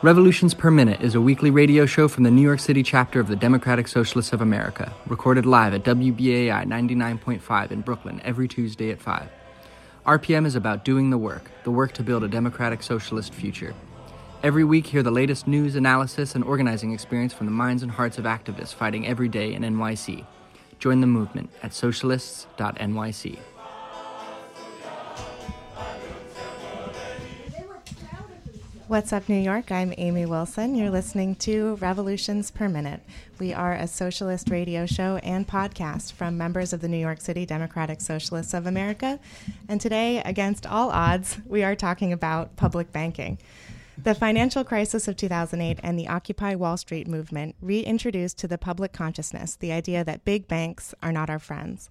Revolutions Per Minute is a weekly radio show from the New York City chapter of the Democratic Socialists of America, recorded live at WBAI 99.5 in Brooklyn every Tuesday at 5. RPM is about doing the work, the work to build a democratic socialist future. Every week, hear the latest news, analysis, and organizing experience from the minds and hearts of activists fighting every day in NYC. Join the movement at socialists.nyc. What's up, New York? I'm Amy Wilson. You're listening to Revolutions Per Minute. We are a socialist radio show and podcast from members of the New York City Democratic Socialists of America. And today, against all odds, we are talking about public banking. The financial crisis of 2008 and the Occupy Wall Street movement reintroduced to the public consciousness the idea that big banks are not our friends.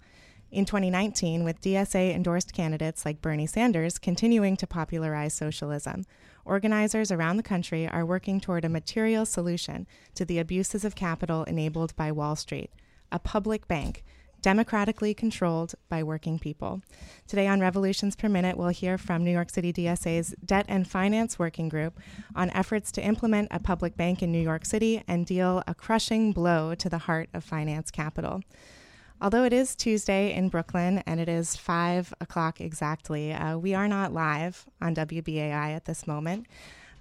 In 2019, with DSA endorsed candidates like Bernie Sanders continuing to popularize socialism, organizers around the country are working toward a material solution to the abuses of capital enabled by Wall Street, a public bank democratically controlled by working people. Today on Revolutions Per Minute, we'll hear from New York City DSA's Debt and Finance Working Group on efforts to implement a public bank in New York City and deal a crushing blow to the heart of finance capital. Although it is Tuesday in Brooklyn and it is 5 o'clock exactly, uh, we are not live on WBAI at this moment.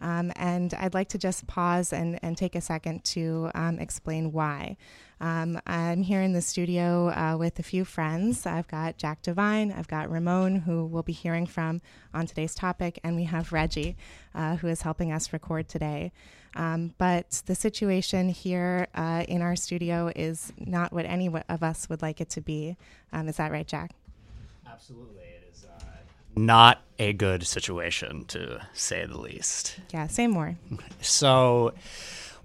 Um, and I'd like to just pause and, and take a second to um, explain why. Um, I'm here in the studio uh, with a few friends. I've got Jack Devine, I've got Ramon, who we'll be hearing from on today's topic, and we have Reggie, uh, who is helping us record today. Um, but the situation here uh, in our studio is not what any of us would like it to be. Um, is that right, Jack? Absolutely. It is uh, not a good situation, to say the least. Yeah, say more. So,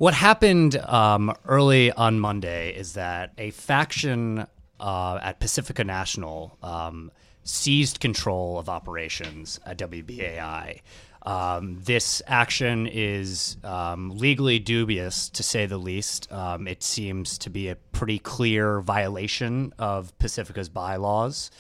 what happened um, early on Monday is that a faction uh, at Pacifica National um, seized control of operations at WBAI. Um, this action is um, legally dubious, to say the least. Um, it seems to be a pretty clear violation of Pacifica's bylaws.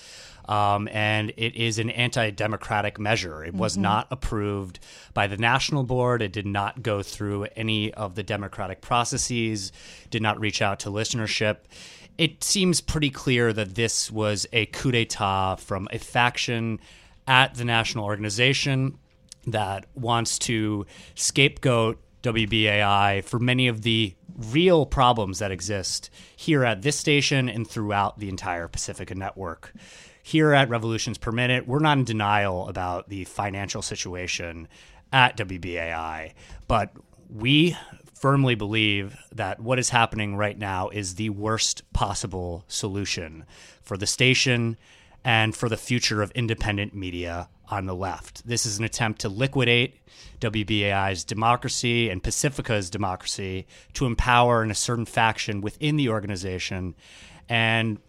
Um, and it is an anti democratic measure. It mm-hmm. was not approved by the national board. It did not go through any of the democratic processes, did not reach out to listenership. It seems pretty clear that this was a coup d'etat from a faction at the national organization that wants to scapegoat WBAI for many of the real problems that exist here at this station and throughout the entire Pacifica network. Here at Revolutions Per Minute, we're not in denial about the financial situation at WBAI, but we firmly believe that what is happening right now is the worst possible solution for the station and for the future of independent media on the left. This is an attempt to liquidate WBAI's democracy and Pacifica's democracy to empower a certain faction within the organization and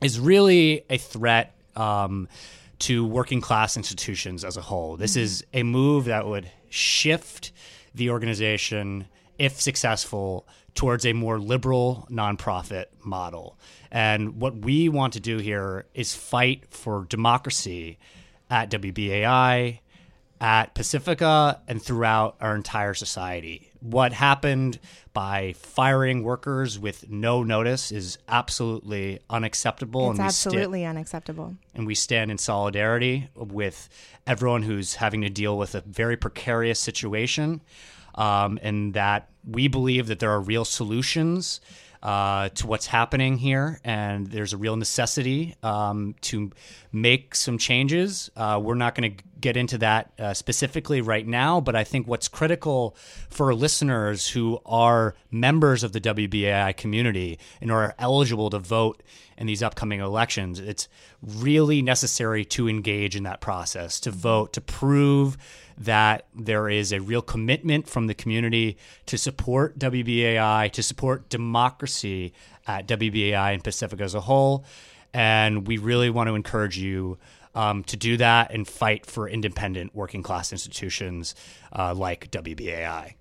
is really a threat um, to working class institutions as a whole. This mm-hmm. is a move that would shift the organization, if successful, towards a more liberal nonprofit model. And what we want to do here is fight for democracy at WBAI, at Pacifica, and throughout our entire society. What happened by firing workers with no notice is absolutely unacceptable. It's and absolutely sti- unacceptable. And we stand in solidarity with everyone who's having to deal with a very precarious situation. Um, and that we believe that there are real solutions uh, to what's happening here, and there's a real necessity um, to make some changes. Uh, we're not going to get into that uh, specifically right now, but I think what's critical for listeners who are members of the WBAI community and are eligible to vote in these upcoming elections, it's really necessary to engage in that process, to vote, to prove that there is a real commitment from the community to support WBAI, to support democracy at WBAI and Pacifica as a whole. And we really want to encourage you um, to do that and fight for independent working class institutions uh, like WBAI.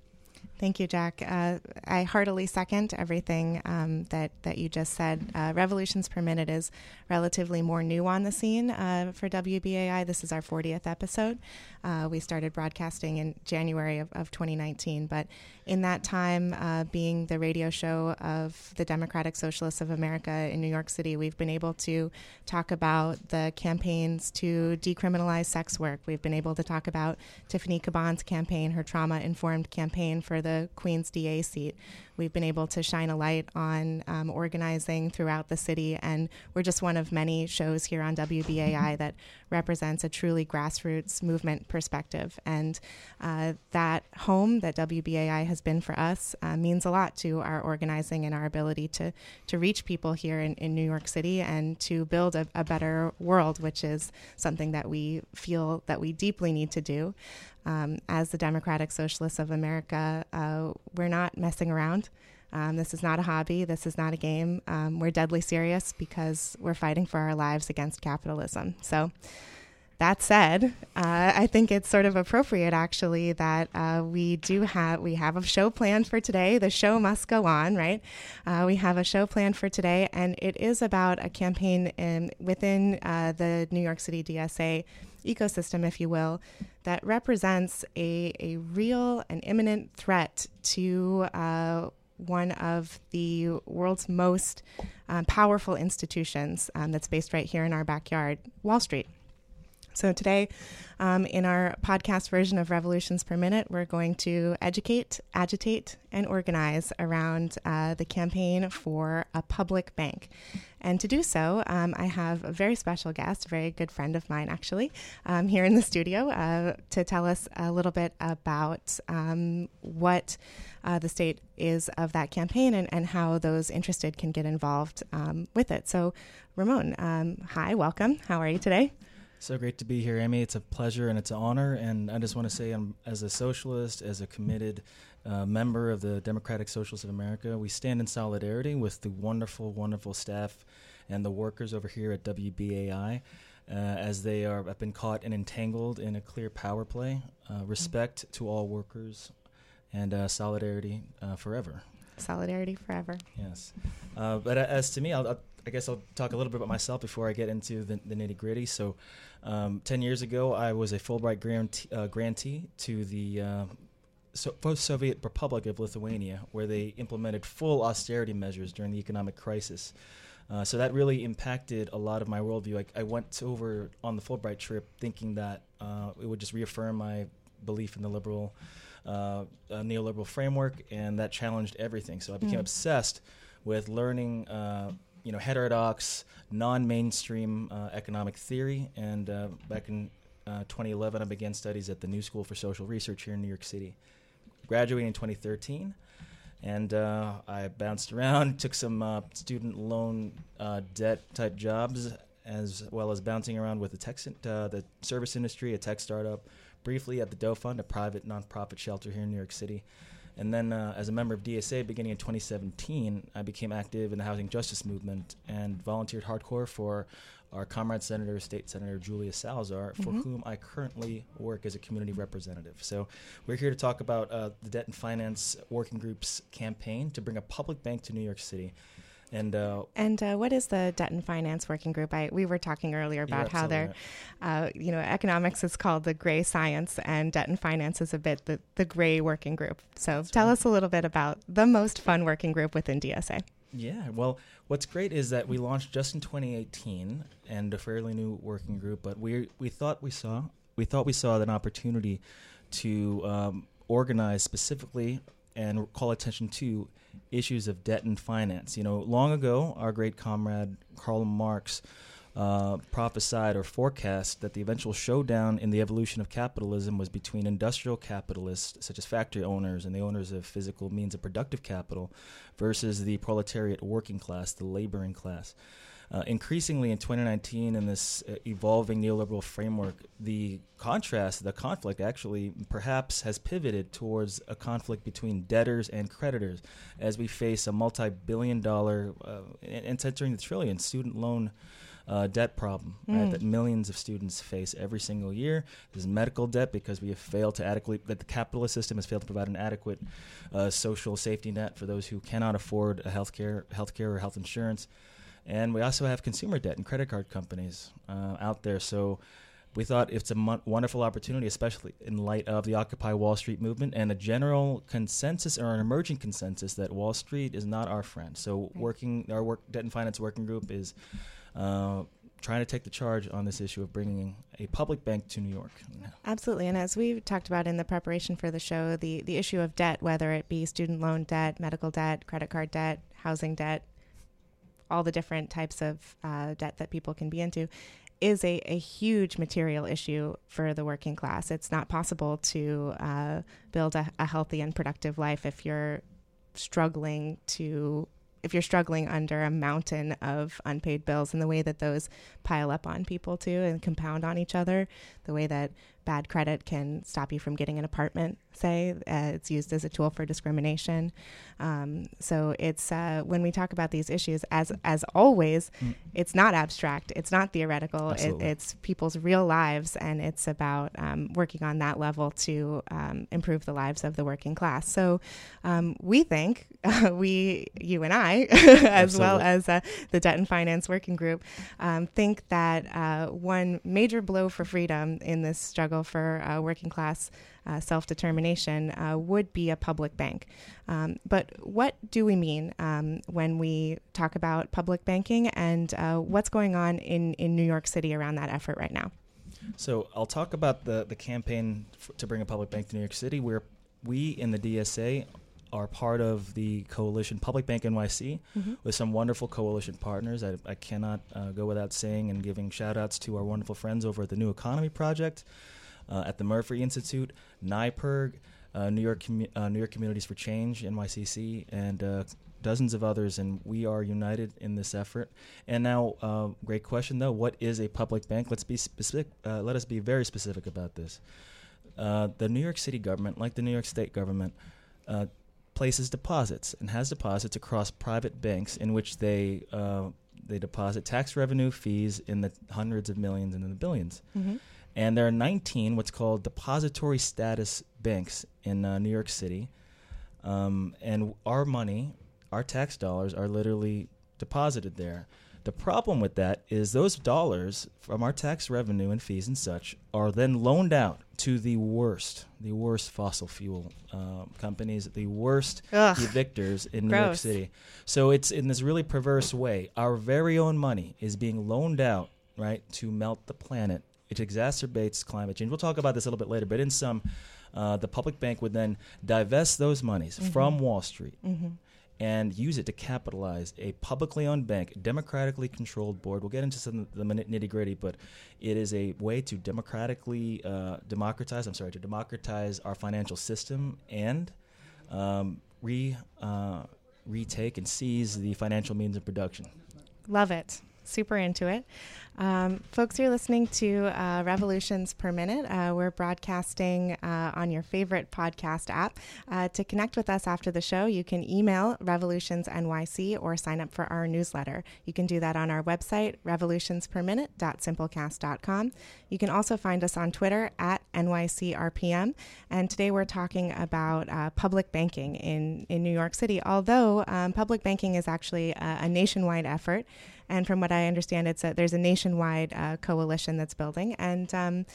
Thank you, Jack. Uh, I heartily second everything um, that that you just said. Uh, Revolutions per Minute is relatively more new on the scene uh, for WBAI. This is our 40th episode. Uh, we started broadcasting in January of, of 2019, but in that time, uh, being the radio show of the Democratic Socialists of America in New York City, we've been able to talk about the campaigns to decriminalize sex work. We've been able to talk about Tiffany Caban's campaign, her trauma informed campaign for the Queens DA seat. We've been able to shine a light on um, organizing throughout the city, and we're just one of many shows here on WBAI that represents a truly grassroots movement perspective. And uh, that home that WBAI has been for us uh, means a lot to our organizing and our ability to, to reach people here in, in New York City and to build a, a better world, which is something that we feel that we deeply need to do. Um, as the Democratic Socialists of America, uh, we're not messing around. Um, this is not a hobby. This is not a game. Um, we're deadly serious because we're fighting for our lives against capitalism. So, that said, uh, I think it's sort of appropriate, actually, that uh, we do have we have a show planned for today. The show must go on, right? Uh, we have a show planned for today, and it is about a campaign in, within uh, the New York City DSA ecosystem, if you will, that represents a, a real and imminent threat to uh, one of the world's most um, powerful institutions um, that's based right here in our backyard, Wall Street. So, today, um, in our podcast version of Revolutions Per Minute, we're going to educate, agitate, and organize around uh, the campaign for a public bank. And to do so, um, I have a very special guest, a very good friend of mine, actually, um, here in the studio uh, to tell us a little bit about um, what uh, the state is of that campaign and, and how those interested can get involved um, with it. So, Ramon, um, hi, welcome. How are you today? So great to be here, Amy. It's a pleasure and it's an honor. And I just want to say, I'm, as a socialist, as a committed uh, member of the Democratic Socialists of America, we stand in solidarity with the wonderful, wonderful staff and the workers over here at WBAI. Uh, as they are have been caught and entangled in a clear power play. Uh, respect to all workers and uh, solidarity uh, forever. Solidarity forever. Yes. Uh, but as to me, I'll, I'll, i guess I'll talk a little bit about myself before I get into the, the nitty gritty. So, um, 10 years ago, I was a Fulbright grant, uh, grantee to the uh, so post-Soviet Republic of Lithuania, where they implemented full austerity measures during the economic crisis. Uh, so that really impacted a lot of my worldview. Like I went over on the Fulbright trip thinking that uh, it would just reaffirm my belief in the liberal, uh, neoliberal framework, and that challenged everything. So I became mm. obsessed with learning uh, you know heterodox, non-mainstream uh, economic theory. And uh, back in uh, 2011, I began studies at the New School for Social Research here in New York City. Graduating in 2013, and uh, I bounced around, took some uh, student loan debt type jobs, as well as bouncing around with the tech, the service industry, a tech startup, briefly at the Doe Fund, a private nonprofit shelter here in New York City. And then, uh, as a member of DSA beginning in 2017, I became active in the housing justice movement and volunteered hardcore for our comrade senator, State Senator Julia Salazar, for mm-hmm. whom I currently work as a community representative. So, we're here to talk about uh, the Debt and Finance Working Group's campaign to bring a public bank to New York City. And uh, and uh, what is the debt and finance working group? I we were talking earlier about how they're, uh, you know, economics is called the gray science, and debt and finance is a bit the the gray working group. So That's tell right. us a little bit about the most fun working group within DSA. Yeah, well, what's great is that we launched just in 2018 and a fairly new working group, but we we thought we saw we thought we saw an opportunity to um, organize specifically and call attention to issues of debt and finance. You know, long ago, our great comrade Karl Marx uh, prophesied or forecast that the eventual showdown in the evolution of capitalism was between industrial capitalists, such as factory owners and the owners of physical means of productive capital, versus the proletariat working class, the laboring class. Uh, increasingly in 2019, in this uh, evolving neoliberal framework, the contrast, the conflict actually perhaps has pivoted towards a conflict between debtors and creditors as we face a multi billion dollar, uh, and, and entering the trillion student loan uh, debt problem right, that millions of students face every single year. There's medical debt because we have failed to adequately, that the capitalist system has failed to provide an adequate uh, social safety net for those who cannot afford a healthcare, healthcare or health insurance. And we also have consumer debt and credit card companies uh, out there. So we thought it's a mo- wonderful opportunity, especially in light of the Occupy Wall Street movement and a general consensus or an emerging consensus that Wall Street is not our friend. So, working our work debt and finance working group is uh, trying to take the charge on this issue of bringing a public bank to New York. Absolutely, and as we've talked about in the preparation for the show, the the issue of debt, whether it be student loan debt, medical debt, credit card debt, housing debt, all the different types of uh, debt that people can be into is a, a huge material issue for the working class. It's not possible to uh, build a, a healthy and productive life if you're struggling to if you're struggling under a mountain of unpaid bills and the way that those pile up on people too and compound on each other, the way that bad credit can stop you from getting an apartment, say, uh, it's used as a tool for discrimination. Um, so it's uh, when we talk about these issues, as as always, mm. it's not abstract, it's not theoretical, it, it's people's real lives, and it's about um, working on that level to um, improve the lives of the working class. So um, we think, uh, we, you and I, as Absolutely. well as uh, the Debt and Finance Working Group, um, think that uh, one major blow for freedom in this struggle for uh, working class uh, self determination uh, would be a public bank. Um, but what do we mean um, when we talk about public banking and uh, what's going on in, in New York City around that effort right now? So I'll talk about the, the campaign f- to bring a public bank to New York City, where we in the DSA are part of the coalition Public Bank NYC mm-hmm. with some wonderful coalition partners. I, I cannot uh, go without saying and giving shout outs to our wonderful friends over at the New Economy Project, uh, at the Murphy Institute, NYPIRG, uh, New York uh, New York Communities for Change (NYCC), and uh, dozens of others, and we are united in this effort. And now, uh, great question though: What is a public bank? Let's be specific. let us be very specific about this. the New York City government, like the New York State government, places deposits and has deposits across private banks in which they uh, they deposit tax revenue fees in the hundreds of millions and in the 1000000000s mm-hmm. And there are 19 what's called depository status banks in uh, New York City. Um, and our money, our tax dollars, are literally deposited there. The problem with that is those dollars from our tax revenue and fees and such are then loaned out to the worst, the worst fossil fuel um, companies, the worst Ugh, evictors in New York City. So it's in this really perverse way. Our very own money is being loaned out, right, to melt the planet. It exacerbates climate change. We'll talk about this a little bit later, but in some, uh, the public bank would then divest those monies mm-hmm. from Wall Street. Mm-hmm and use it to capitalize a publicly owned bank, democratically controlled board. We'll get into some of the nitty gritty, but it is a way to democratically uh, democratize. I'm sorry, to democratize our financial system and um, re uh, retake and seize the financial means of production. Love it. Super into it. Um, folks, you're listening to uh, Revolutions Per Minute. Uh, we're broadcasting uh, on your favorite podcast app. Uh, to connect with us after the show, you can email revolutionsnyc or sign up for our newsletter. You can do that on our website, revolutionsperminute.simplecast.com. You can also find us on Twitter at NYCRPM. And today we're talking about uh, public banking in, in New York City, although um, public banking is actually a, a nationwide effort. And from what I understand, it's a, there's a nationwide uh, coalition that's building. And um,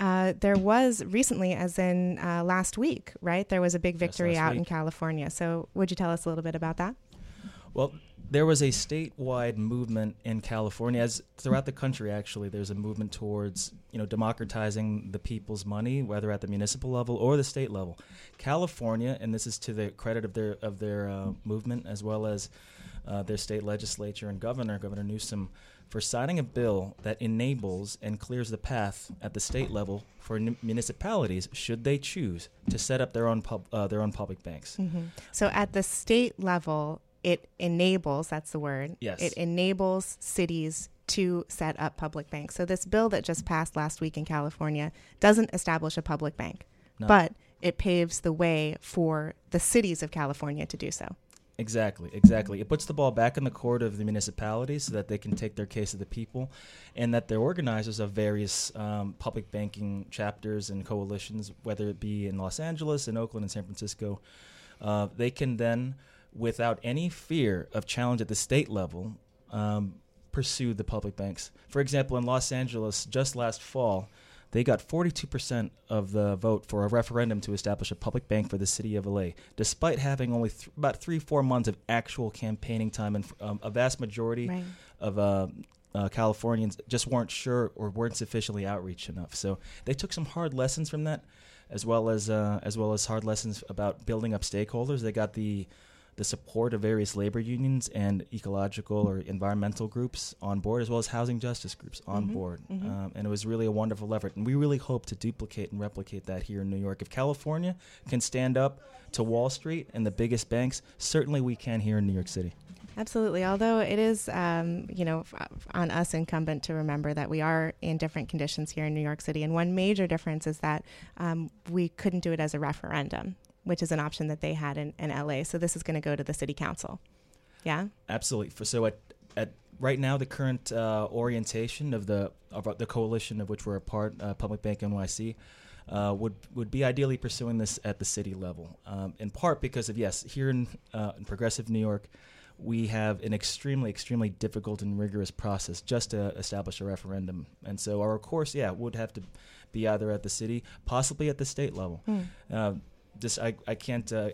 uh, there was recently, as in uh, last week, right? There was a big victory out week. in California. So, would you tell us a little bit about that? Well, there was a statewide movement in California, as throughout the country. Actually, there's a movement towards you know democratizing the people's money, whether at the municipal level or the state level. California, and this is to the credit of their of their uh, movement as well as uh, their state legislature and governor, Governor Newsom, for signing a bill that enables and clears the path at the state level for n- municipalities, should they choose, to set up their own pub, uh, their own public banks. Mm-hmm. So at the state level, it enables that's the word. Yes. It enables cities to set up public banks. So this bill that just passed last week in California doesn't establish a public bank, no. but it paves the way for the cities of California to do so. Exactly, exactly. It puts the ball back in the court of the municipalities so that they can take their case to the people, and that their organizers of various um, public banking chapters and coalitions, whether it be in Los Angeles, in Oakland, and San Francisco, uh, they can then, without any fear of challenge at the state level, um, pursue the public banks. For example, in Los Angeles, just last fall, they got 42% of the vote for a referendum to establish a public bank for the city of LA, despite having only th- about three, four months of actual campaigning time. And um, a vast majority Right. of uh, uh, Californians just weren't sure or weren't sufficiently outreach enough. So they took some hard lessons from that, as well as uh, as well as hard lessons about building up stakeholders. They got the the support of various labor unions and ecological or environmental groups on board, as well as housing justice groups on Mhm, board. mhm. Um, and it was really a wonderful effort. And we really hope to duplicate and replicate that here in New York. If California can stand up to Wall Street and the biggest banks, certainly we can here in New York City. Absolutely. Although it is, um, you know, on us incumbent to remember that we are in different conditions here in New York City, and one major difference is that um, we couldn't do it as a referendum, which is an option that they had in, in LA. So this is going to go to the city council. Yeah. Absolutely. For so at at right now, the current uh, orientation of the of the coalition of which we're a part, uh, Public Bank NYC, uh, would would be ideally pursuing this at the city level. Um, in part because of yes, here in, uh, in progressive New York, we have an extremely extremely difficult and rigorous process just to establish a referendum, and so our course, yeah, would have to be either at the city, possibly at the state level. Hmm. Uh, just I, I can't uh,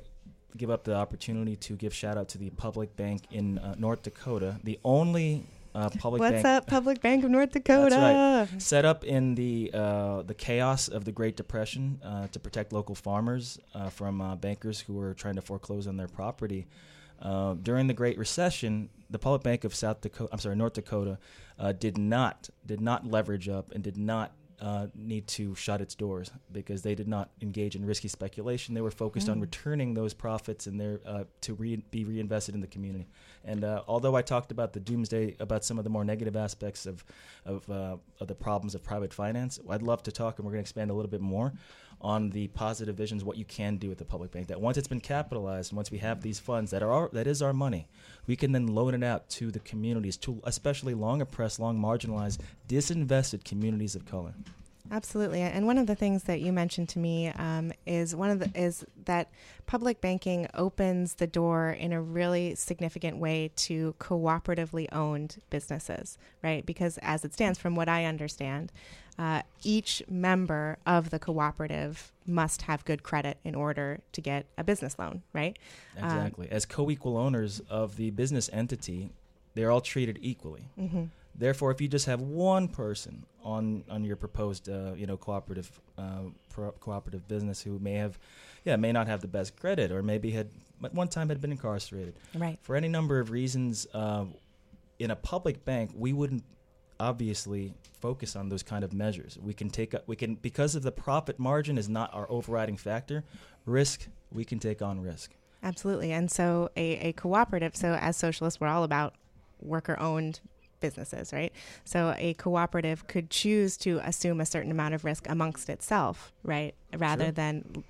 give up the opportunity to give shout out to the public bank in uh, North Dakota, the only uh, public What's bank up, Public Bank of North Dakota? Right. set up in the uh, the chaos of the Great Depression uh, to protect local farmers uh, from uh, bankers who were trying to foreclose on their property. Uh, during the Great Recession, the Public Bank of South Dakota, I'm sorry, North Dakota, uh, did not did not leverage up and did not uh, need to shut its doors because they did not engage in risky speculation. They were focused on Mm. returning those profits and their uh, to re- be reinvested in the community. And uh, although I talked about the doomsday, about some of the more negative aspects of of, uh, of the problems of private finance, I'd love to talk, and we're going to expand a little bit more on the positive visions, what you can do with the public bank. That once it's been capitalized, and once we have these funds that are our, that is our money, we can then loan it out to the communities, to especially long oppressed, long marginalized, disinvested communities of color. Absolutely, and one of the things that you mentioned to me um, is one of the is that public banking opens the door in a really significant way to cooperatively owned businesses, right? Because as it stands, from what I understand, uh, each member of the cooperative must have good credit in order to get a business loan, right? Um, Exactly. As co-equal owners of the business entity, they're all treated equally. hmm Therefore, if you just have one person on on your proposed, uh, you know, cooperative uh, pro- cooperative business who may have, yeah, may not have the best credit, or maybe had at one time had been incarcerated Right. for any number of reasons, uh, in a public bank, we wouldn't obviously focus on those kind of measures. We can take we can because of the profit margin is not our overriding factor. Risk we can take on risk. Absolutely. And so a, a cooperative, so as socialists, we're all about worker owned businesses, right? So a cooperative could choose to assume a certain amount of risk amongst itself, right? Rather Sure. than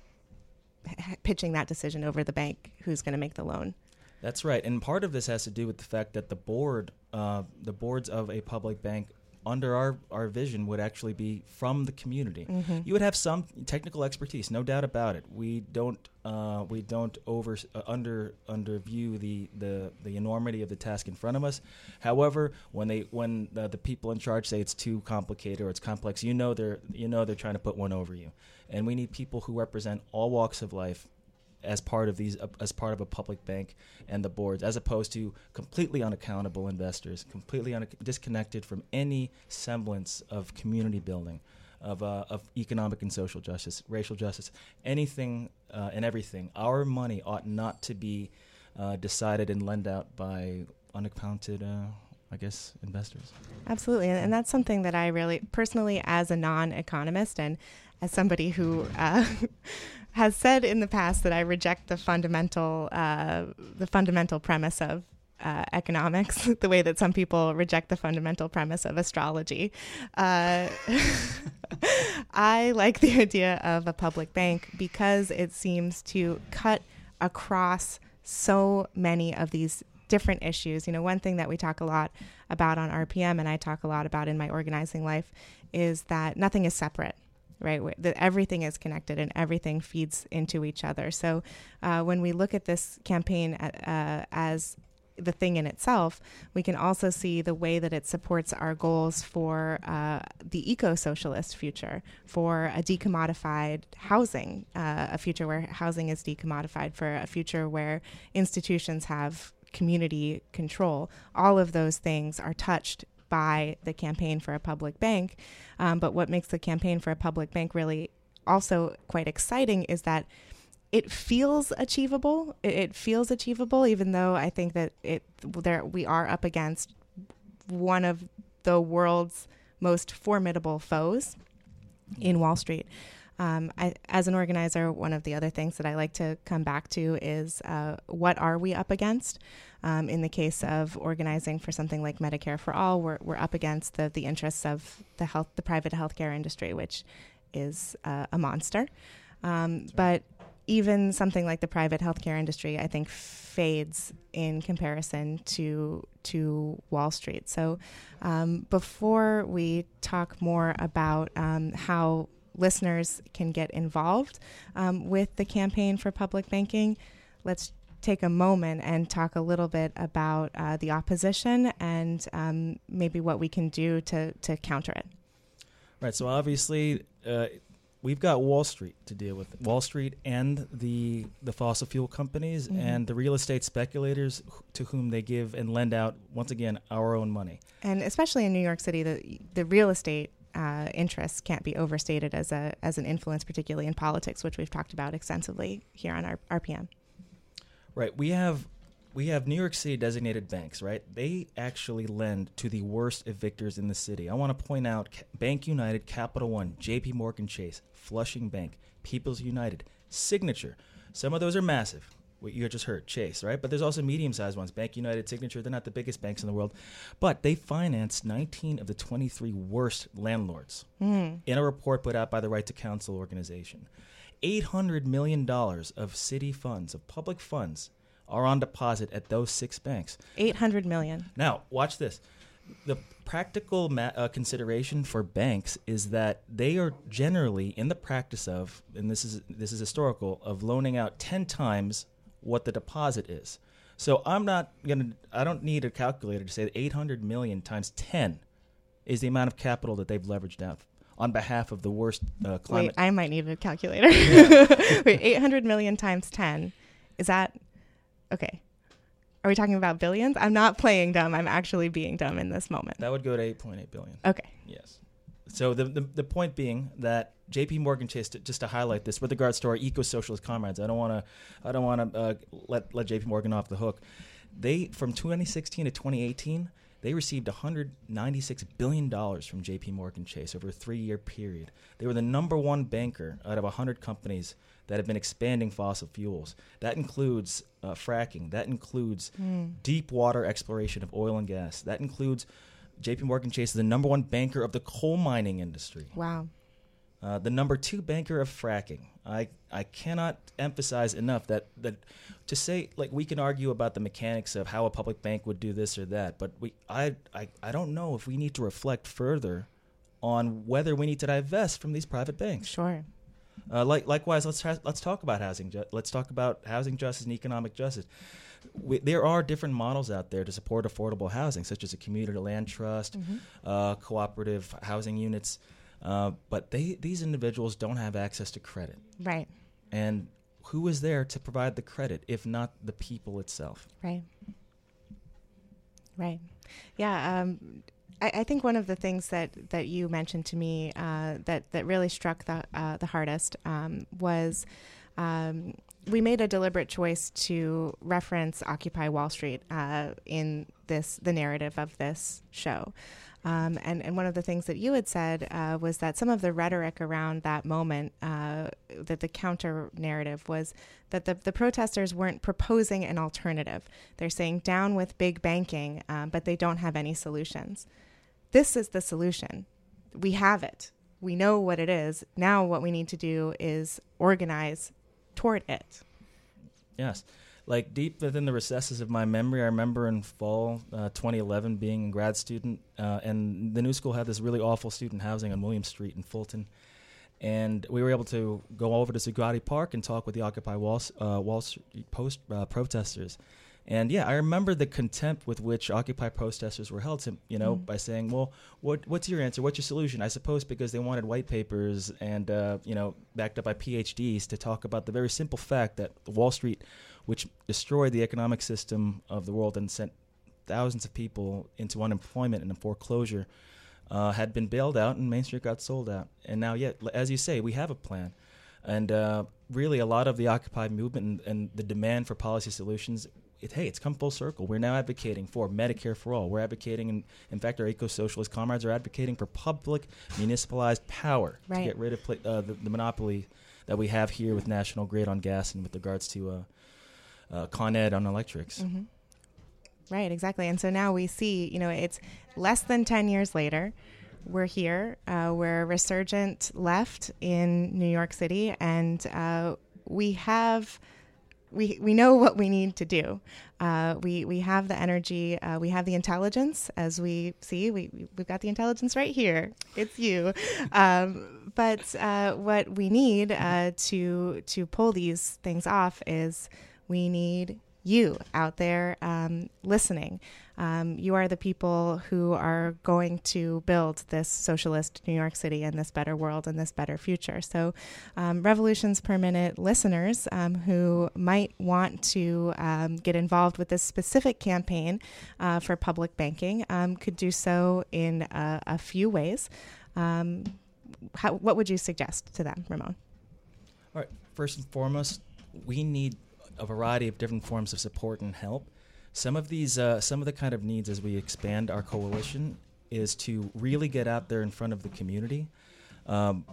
pitching that decision over the bank who's going to make the loan. That's right, and part of this has to do with the fact that the board, uh, the boards of a public bank, under our, our vision, would actually be from the community. Mm-hmm. You would have some technical expertise, no doubt about it. We don't uh, we don't over uh, under underview the, the the enormity of the task in front of us. However, when they when the, the people in charge say it's too complicated or it's complex, you know they're you know they're trying to put one over you. And we need people who represent all walks of life as part of these as part of a public bank and the boards as opposed to completely unaccountable investors completely un- disconnected from any semblance of community building of, uh, of economic and social justice racial justice anything uh, and everything our money ought not to be uh, decided and lent out by unaccounted uh, I guess investors. Absolutely. And, and that's something that I really, personally, as a non economist and as somebody who uh, has said in the past that I reject the fundamental, uh, the fundamental premise of uh, economics, the way that some people reject the fundamental premise of astrology. Uh, I like the idea of a public bank because it seems to cut across so many of these different issues. You know, one thing that we talk a lot about on RPM and I talk a lot about in my organizing life is that nothing is separate right? That everything is connected and everything feeds into each other. So uh, when we look at this campaign uh, as the thing in itself, we can also see the way that it supports our goals for uh, the eco socialist future, for a decommodified housing, uh, a future where housing is decommodified, for a future where institutions have community control. All of those things are touched by the campaign for a public bank. Um, but what makes the campaign for a public bank really also quite exciting is that it feels achievable. It, it, feels achievable, even though I think that it there we are up against one of the world's most formidable foes in Wall Street. Um, I, as an organizer, one of the other things that I like to come back to is uh, what are we up against? Um, in the case of organizing for something like Medicare for All, we're, we're up against the, the interests of the health, the private healthcare industry, which is uh, a monster. Um, but even something like the private healthcare industry, I think, fades in comparison to to Wall Street. So, um, before we talk more about um, how listeners can get involved um, with the campaign for public banking, let's take a moment and talk a little bit about uh, the opposition and um, maybe what we can do to to counter it. Right. So obviously. Uh, we've got Wall Street to deal with. Wall Street and the the fossil fuel companies mm-hmm. and the real estate speculators to whom they give and lend out once again our own money. And especially in New York City, the the real estate uh, interests can't be overstated as a as an influence, particularly in politics, which we've talked about extensively here on our RPM. Right. We have we have New York City designated banks, right? They actually lend to the worst evictors in the city. I want to point out Bank United, Capital One, JP Morgan Chase, Flushing Bank, People's United, Signature. Some of those are massive. What you just heard, Chase, right? But there's also medium sized ones. Bank United, Signature, they're not the biggest banks in the world. But they finance 19 of the 23 worst landlords mm. in a report put out by the Right to Counsel organization. $800 million of city funds, of public funds, are on deposit at those six banks. 800 million. Now, watch this. The practical ma- uh, consideration for banks is that they are generally in the practice of, and this is this is historical, of loaning out 10 times what the deposit is. So I'm not gonna. I don't need a calculator to say that 800 million times 10 is the amount of capital that they've leveraged out on behalf of the worst uh, climate. Wait, I might need a calculator. Yeah. Wait, 800 million times 10 is that Okay. Are we talking about billions? I'm not playing dumb. I'm actually being dumb in this moment. That would go to 8.8 billion. Okay. Yes. So the, the, the point being that J.P. Morgan Chase, to, just to highlight this, with regards to our eco-socialist comrades, I don't want to, I don't want to uh, let let J.P. Morgan off the hook. They from 2016 to 2018, they received 196 billion dollars from J.P. Morgan Chase over a three-year period. They were the number one banker out of 100 companies that have been expanding fossil fuels. That includes uh, fracking. That includes mm. deep water exploration of oil and gas. That includes J.P. Morgan Chase is the number one banker of the coal mining industry. Wow. Uh, the number two banker of fracking. I I cannot emphasize enough that that to say like we can argue about the mechanics of how a public bank would do this or that, but we I I, I don't know if we need to reflect further on whether we need to divest from these private banks. Sure. Uh, like, likewise, let's ha- let's talk about housing. Ju- let's talk about housing justice and economic justice. We, there are different models out there to support affordable housing, such as a community land trust, mm-hmm. uh, cooperative housing units. Uh, but they these individuals don't have access to credit. Right. And who is there to provide the credit if not the people itself? Right. Right. Yeah. Um, I, I, think one of the things that, that you mentioned to me uh, that that really struck the uh, the hardest um, was um, we made a deliberate choice to reference Occupy Wall Street uh, in this the narrative of this show. Um, and, and one of the things that you had said uh, was that some of the rhetoric around that moment, uh, that the counter narrative was that the, the protesters weren't proposing an alternative. They're saying down with big banking, um, but they don't have any solutions. This is the solution. We have it. We know what it is. Now, what we need to do is organize toward it. Yes. Like deep within the recesses of my memory, I remember in fall uh, 2011 being a grad student, uh, and the new school had this really awful student housing on William Street in Fulton. And we were able to go over to Zuccotti Park and talk with the Occupy Wall, uh, Wall Street Post uh, protesters. And yeah, I remember the contempt with which Occupy protesters were held to, you know, mm. by saying, "Well, what what's your answer? What's your solution?" I suppose because they wanted white papers and uh, you know, backed up by PhDs to talk about the very simple fact that Wall Street which destroyed the economic system of the world and sent thousands of people into unemployment and foreclosure, uh, had been bailed out and Main Street got sold out. And now, yet, as you say, we have a plan. And uh, really, a lot of the Occupy movement and, and the demand for policy solutions it, hey, it's come full circle. We're now advocating for Medicare for all. We're advocating, and in fact, our eco-socialist comrades are advocating for public municipalized power right. to get rid of uh, the, the, monopoly that we have here with National Grid on gas and with regards to uh, uh, Con Ed on electrics. Mm-hmm. Right, exactly. And so now we see, you know, it's less than 10 years later. We're here. Uh, we're resurgent left in New York City, and uh, we have. We, we know what we need to do. Uh, we, we have the energy, uh, we have the intelligence, as we see. We, we've got the intelligence right here. It's you. Um, but uh, what we need uh, to, to pull these things off is we need you out there um, listening. Um, you are the people who are going to build this socialist New York City and this better world and this better future. So, um, Revolutions Per Minute listeners um, who might want to um, get involved with this specific campaign uh, for public banking um, could do so in a, a few ways. How, what would you suggest to them, Ramon? All right. First and foremost, we need a variety of different forms of support and help. Some of these, uh, some of the kind of needs as we expand our coalition is to really get out there in front of the community, um,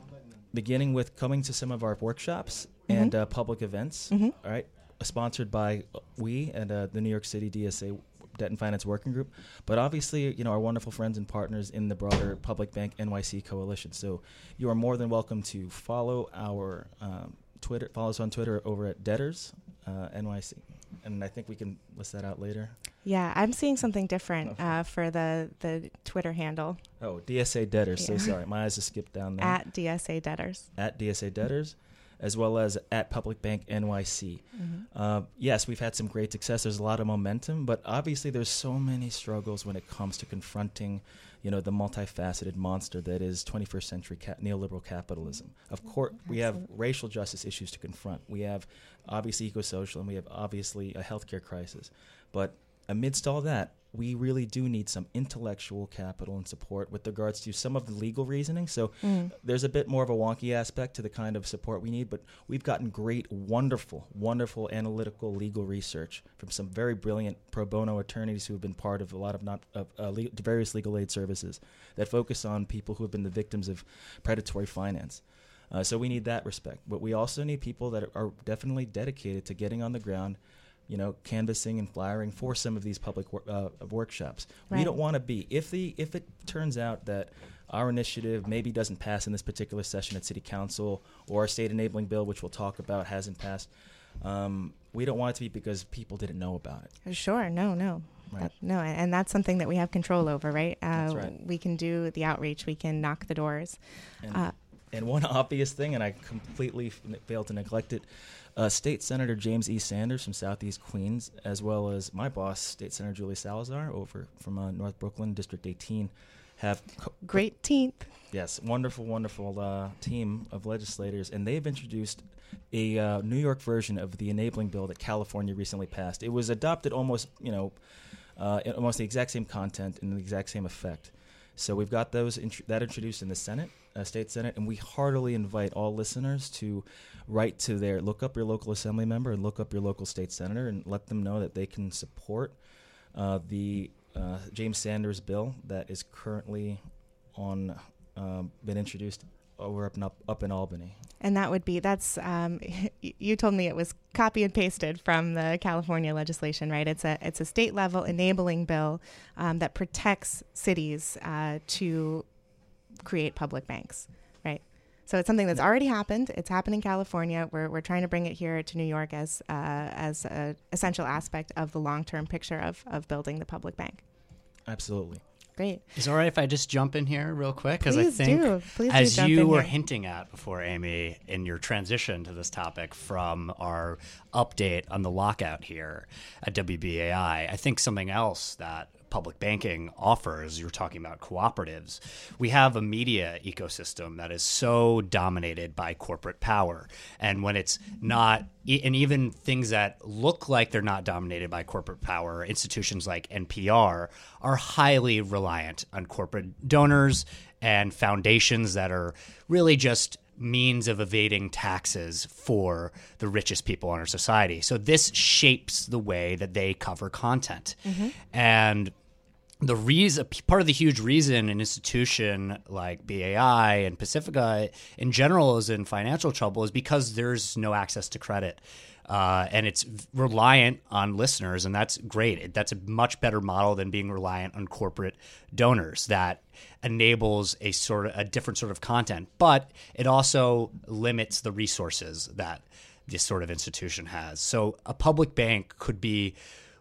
beginning with coming to some of our workshops mm-hmm. and uh, public events. Mm-hmm. All right, sponsored by we and uh, the New York City DSA Debt and Finance Working Group, but obviously, you know, our wonderful friends and partners in the broader Public Bank NYC coalition. So you are more than welcome to follow our um, Twitter, follow us on Twitter over at Debtors uh, NYC, and I think we can list that out later. Yeah, I'm seeing something different uh, for the the Twitter handle. Oh, DSA Debtors. Yeah. So sorry, my eyes have skipped down there. At DSA Debtors. At DSA Debtors as well as at Public Bank NYC. Mm-hmm. Uh, yes, we've had some great success. There's a lot of momentum, but obviously there's so many struggles when it comes to confronting, you know, the multifaceted monster that is 21st century ca- neoliberal capitalism. Of course, we have racial justice issues to confront. We have obviously eco-social, and we have obviously a healthcare crisis. But amidst all that, we really do need some intellectual capital and support with regards to some of the legal reasoning. So mm. there's a bit more of a wonky aspect to the kind of support we need, but we've gotten great, wonderful, wonderful analytical legal research from some very brilliant pro bono attorneys who have been part of a lot of not of uh, various legal aid services that focus on people who have been the victims of predatory finance. Uh, so we need that respect, but we also need people that are definitely dedicated to getting on the ground you know, canvassing and flyering for some of these public wor- uh, workshops. Right. We don't want to be if the if it turns out that our initiative maybe doesn't pass in this particular session at City Council or our state enabling bill, which we'll talk about, hasn't passed. Um, we don't want it to be because people didn't know about it. Sure, no, no. Right. That, no, and that's something that we have control over, right? Uh, right? We can do the outreach, we can knock the doors. And, uh, and one obvious thing, and I completely f- failed to neglect it, uh, State Senator James E. Sanders from Southeast Queens, as well as my boss, State Senator Julie Salazar, over from uh, North Brooklyn, District 18, have co- great team. Yes, wonderful, wonderful uh, team of legislators, and they've introduced a uh, New York version of the enabling bill that California recently passed. It was adopted almost, you know, uh, almost the exact same content and the exact same effect. So we've got those int- that introduced in the Senate, uh, state senate, and we heartily invite all listeners to write to their look up your local assembly member and look up your local state senator and let them know that they can support uh, the uh, James Sanders bill that is currently on um, been introduced over up in, up, up in Albany. And that would be that's um, you told me it was copy and pasted from the California legislation, right? It's a it's a state level enabling bill um, that protects cities uh, to create public banks, right? So it's something that's already happened. It's happened in California. We're, we're trying to bring it here to New York as uh, as an essential aspect of the long term picture of, of building the public bank. Absolutely. Great. Is it all right if I just jump in here real quick? Because I Please think, do. Please do as jump you in were here. hinting at before, Amy, in your transition to this topic from our update on the lockout here at WBAI, I think something else that public banking offers, you're talking about cooperatives. We have a media ecosystem that is so dominated by corporate power. And when it's not, and even things that look like they're not dominated by corporate power, institutions like NPR are highly reliant on corporate donors and foundations that are really just means of evading taxes for the richest people in our society. So this shapes the way that they cover content. Mm-hmm. And the reason part of the huge reason an institution like BAI and Pacifica in general is in financial trouble is because there's no access to credit. Uh, and it's reliant on listeners, and that's great. That's a much better model than being reliant on corporate donors. That enables a sort of a different sort of content, but it also limits the resources that this sort of institution has. So a public bank could be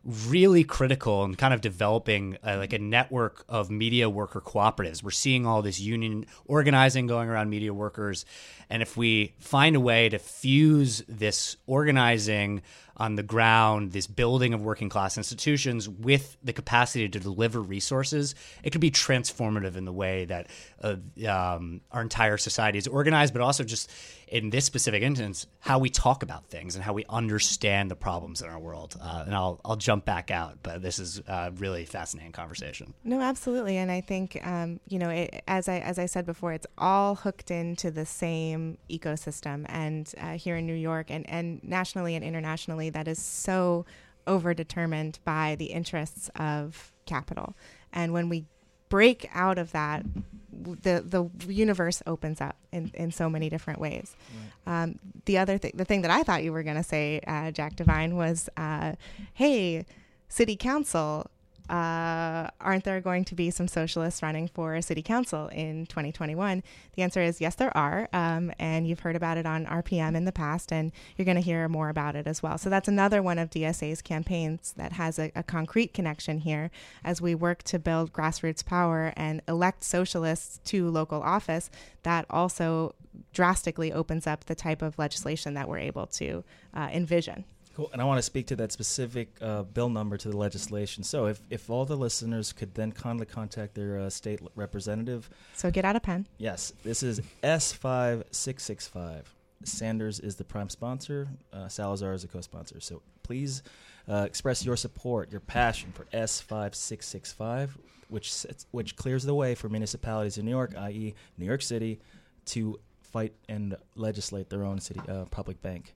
really critical in kind of developing uh, like a network of media worker cooperatives. We're seeing all this union organizing going around media workers. And if we find a way to fuse this organizing on the ground, this building of working class institutions with the capacity to deliver resources, it could be transformative in the way that uh, um, our entire society is organized, but also just in this specific instance, how we talk about things and how we understand the problems in our world. Uh, and I'll, I'll jump back out, but this is a really fascinating conversation. No, absolutely, and I think um, you know, it, as I as I said before, it's all hooked into the same ecosystem, and uh, here in New York and and nationally and internationally, that is so overdetermined by the interests of capital, and when we break out of that, the the universe opens up in, in so many different ways. Um, the other thing, the thing that I thought you were going to say, uh, Jack Devine, was, uh, "Hey, City Council, uh, aren't there going to be some socialists running for City Council in 2021?" The answer is yes, there are, um, and you've heard about it on RPM in the past, and you're going to hear more about it as well. So that's another one of DSA's campaigns that has a, a concrete connection here as we work to build grassroots power and elect socialists to local office. That also drastically opens up the type of legislation that we're able to uh, envision. Cool. And I want to speak to that specific uh, bill number to the legislation. So if, if all the listeners could then kindly contact their uh, state representative. So get out a pen. Yes, this is S5665. Sanders is the prime sponsor. Uh, Salazar is a co-sponsor. So please uh, express your support, your passion for S5665, which sets, which clears the way for municipalities in New York, i.e., New York City, to fight and legislate their own city uh, public bank.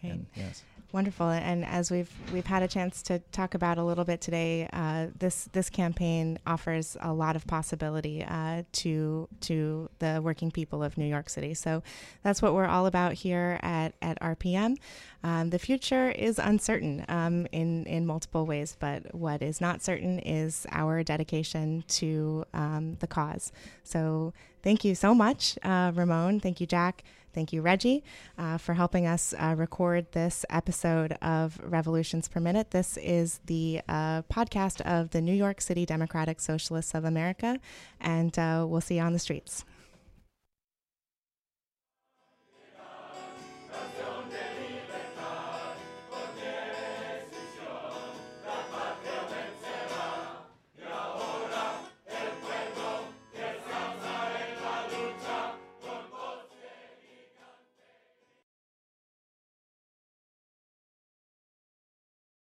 Great. And yes. Wonderful, and as we've we've had a chance to talk about a little bit today, uh, this this campaign offers a lot of possibility uh, to to the working people of New York City. So that's what we're all about here at at RPM. Um, the future is uncertain um, in in multiple ways, but what is not certain is our dedication to um, the cause. So thank you so much, uh, Ramon. Thank you, Jack. Thank you, Reggie, uh, for helping us uh, record this episode of Revolutions Per Minute. This is the uh, podcast of the New York City Democratic Socialists of America, and uh, we'll see you on the streets.